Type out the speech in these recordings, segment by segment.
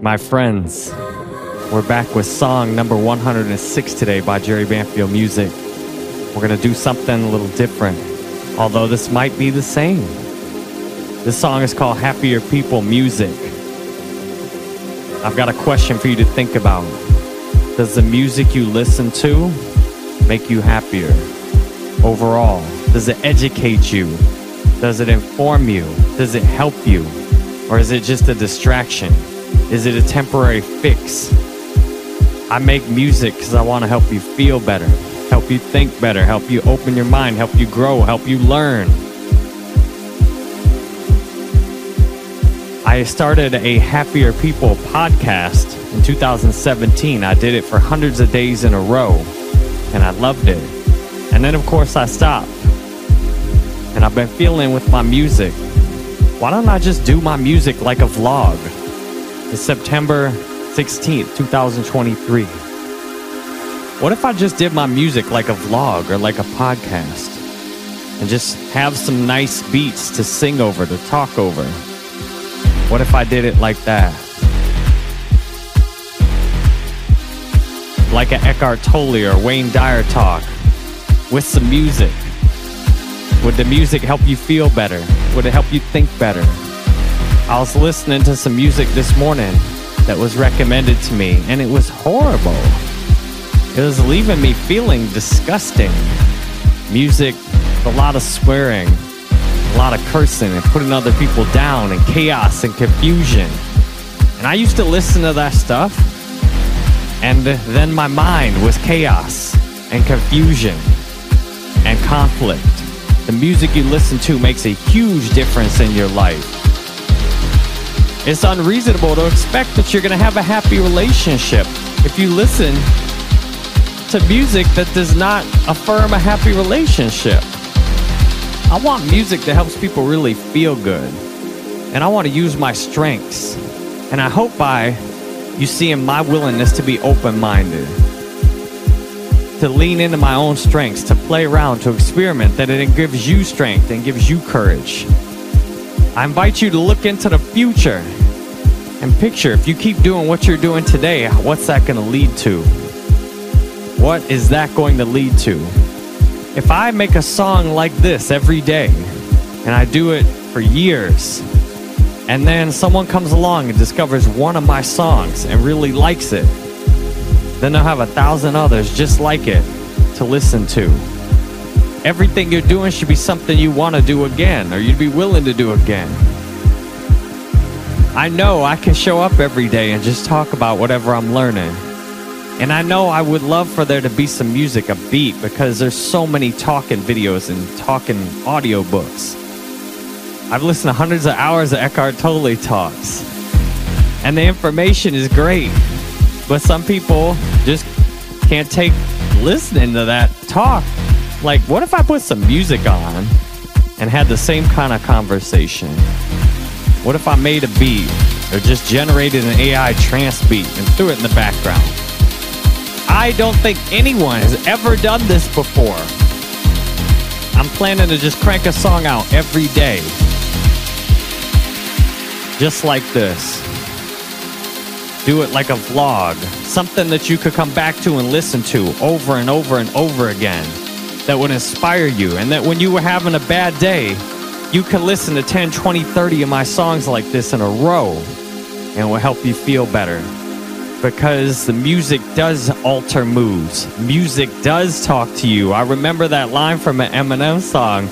My friends, we're back with song number 106 today by Jerry Banfield Music. We're going to do something a little different, although this might be the same. This song is called Happier People Music. I've got a question for you to think about. Does the music you listen to make you happier overall? Does it educate you? Does it inform you? Does it help you? Or is it just a distraction? Is it a temporary fix? I make music because I want to help you feel better, help you think better, help you open your mind, help you grow, help you learn. I started a Happier People podcast in 2017. I did it for hundreds of days in a row, and I loved it. And then, of course, I stopped. And I've been feeling with my music. Why don't I just do my music like a vlog? September 16th, 2023. What if I just did my music like a vlog or like a podcast? And just have some nice beats to sing over, to talk over? What if I did it like that? Like an Eckhart Tolle or Wayne Dyer talk with some music. Would the music help you feel better? Would it help you think better? I was listening to some music this morning that was recommended to me, and it was horrible. It was leaving me feeling disgusting. Music, a lot of swearing, a lot of cursing and putting other people down and chaos and confusion. And I used to listen to that stuff, and then my mind was chaos and confusion and conflict. The music you listen to makes a huge difference in your life. It's unreasonable to expect that you're going to have a happy relationship if you listen to music that does not affirm a happy relationship. I want music that helps people really feel good. And I want to use my strengths. And I hope by you seeing my willingness to be open minded, to lean into my own strengths, to play around, to experiment, that it gives you strength and gives you courage. I invite you to look into the future and picture if you keep doing what you're doing today, what's that going to lead to? What is that going to lead to? If I make a song like this every day and I do it for years, and then someone comes along and discovers one of my songs and really likes it, then they'll have a thousand others just like it to listen to. Everything you're doing should be something you want to do again or you'd be willing to do again. I know I can show up every day and just talk about whatever I'm learning. And I know I would love for there to be some music, a beat, because there's so many talking videos and talking audiobooks. I've listened to hundreds of hours of Eckhart Tolle talks. And the information is great. But some people just can't take listening to that talk. Like, what if I put some music on and had the same kind of conversation? What if I made a beat or just generated an AI trance beat and threw it in the background? I don't think anyone has ever done this before. I'm planning to just crank a song out every day. Just like this. Do it like a vlog, something that you could come back to and listen to over and over and over again that would inspire you. And that when you were having a bad day, you can listen to 10, 20, 30 of my songs like this in a row and it will help you feel better. Because the music does alter moods. Music does talk to you. I remember that line from an Eminem song.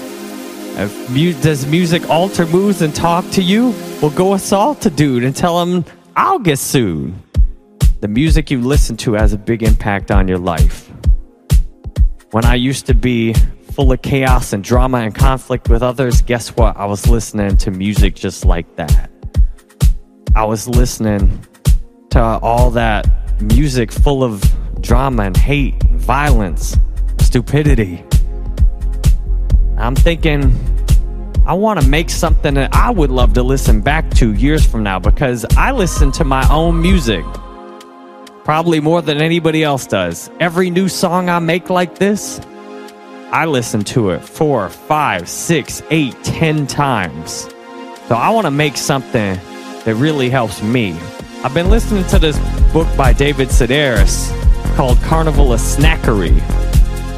Does music alter moods and talk to you? Well, go assault a dude and tell him I'll get sued. The music you listen to has a big impact on your life. When I used to be full of chaos and drama and conflict with others, guess what? I was listening to music just like that. I was listening to all that music full of drama and hate, violence, stupidity. I'm thinking, I want to make something that I would love to listen back to years from now because I listen to my own music probably more than anybody else does. Every new song I make like this, I listen to it four, five, six, eight, ten times. So I want to make something that really helps me. I've been listening to this book by David Sedaris called Carnival of Snackery.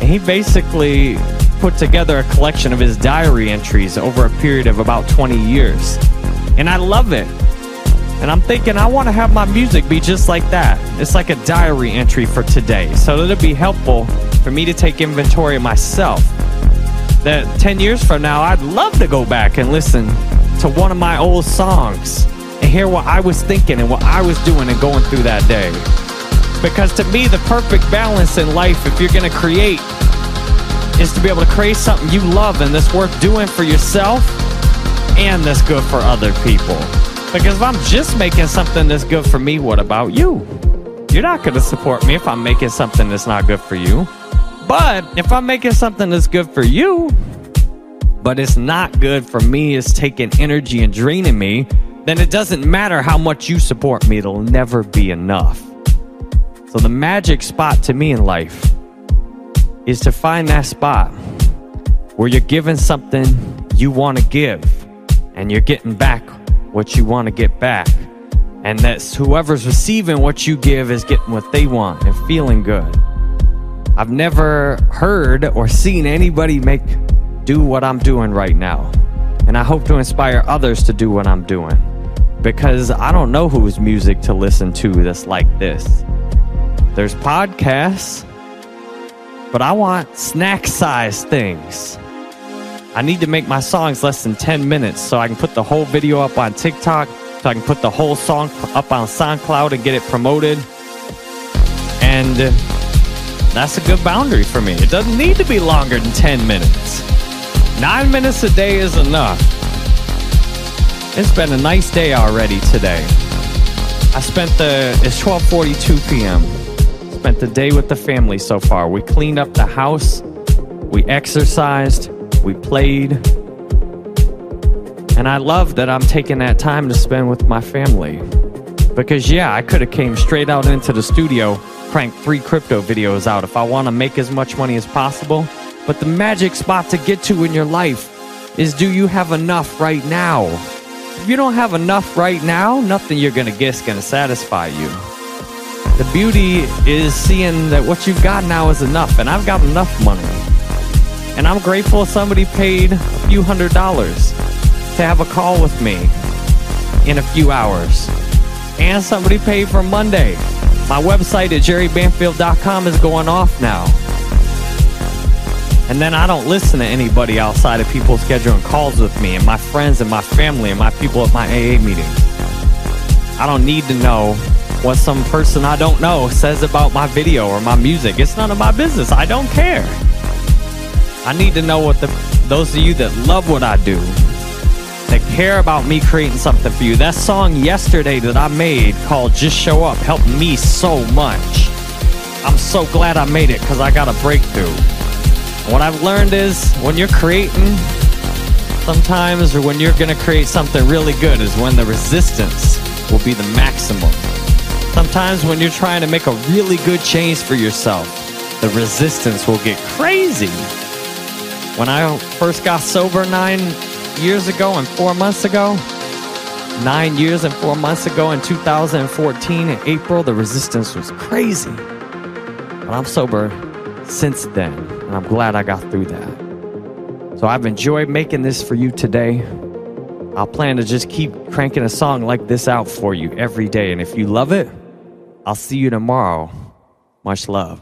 And he basically put together a collection of his diary entries over a period of about 20 years. And I love it. And I'm thinking I want to have my music be just like that. It's like a diary entry for today. So it'll be helpful for me to take inventory of myself. That 10 years from now, I'd love to go back and listen to one of my old songs and hear what I was thinking and what I was doing and going through that day. Because to me, the perfect balance in life, if you're going to create, is to be able to create something you love and that's worth doing for yourself and that's good for other people. Because if I'm just making something that's good for me, what about you? You're not going to support me if I'm making something that's not good for you. But if I'm making something that's good for you, but it's not good for me, it's taking energy and draining me, then it doesn't matter how much you support me, it'll never be enough. So, the magic spot to me in life is to find that spot where you're giving something you want to give and you're getting back what you want to get back. And that's whoever's receiving what you give is getting what they want and feeling good. I've never heard or seen anybody make do what I'm doing right now. And I hope to inspire others to do what I'm doing because I don't know whose music to listen to that's like this. There's podcasts, but I want snack size things. I need to make my songs less than 10 minutes so I can put the whole video up on TikTok, so I can put the whole song up on SoundCloud and get it promoted. And that's a good boundary for me. It doesn't need to be longer than 10 minutes. Nine minutes a day is enough. It's been a nice day already today. I spent the it's 12:42 p.m. Spent the day with the family so far. We cleaned up the house, we exercised, we played. And I love that I'm taking that time to spend with my family. Because yeah, I could have came straight out into the studio, cranked 3 crypto videos out if I want to make as much money as possible. But the magic spot to get to in your life is do you have enough right now? If you don't have enough right now, nothing you're going to get is going to satisfy you. The beauty is seeing that what you've got now is enough, and I've got enough money. And I'm grateful somebody paid a few hundred dollars to have a call with me in a few hours. And somebody paid for Monday. My website at jerrybanfield.com is going off now. And then I don't listen to anybody outside of people scheduling calls with me and my friends and my family and my people at my AA meetings. I don't need to know what some person I don't know says about my video or my music. It's none of my business. I don't care. I need to know what the those of you that love what I do, care about me creating something for you. That song yesterday that I made called Just Show Up helped me so much. I'm so glad I made it because I got a breakthrough. What I've learned is when you're creating, sometimes, or when you're going to create something really good, is when the resistance will be the maximum. Sometimes, when you're trying to make a really good change for yourself, the resistance will get crazy. When I first got sober nine years ago and four months ago, nine years and four months ago in 2014 in April, the resistance was crazy. But I'm sober since then, and I'm glad I got through that. So I've enjoyed making this for you today. I'll plan to just keep cranking a song like this out for you every day. And if you love it, I'll see you tomorrow. Much love.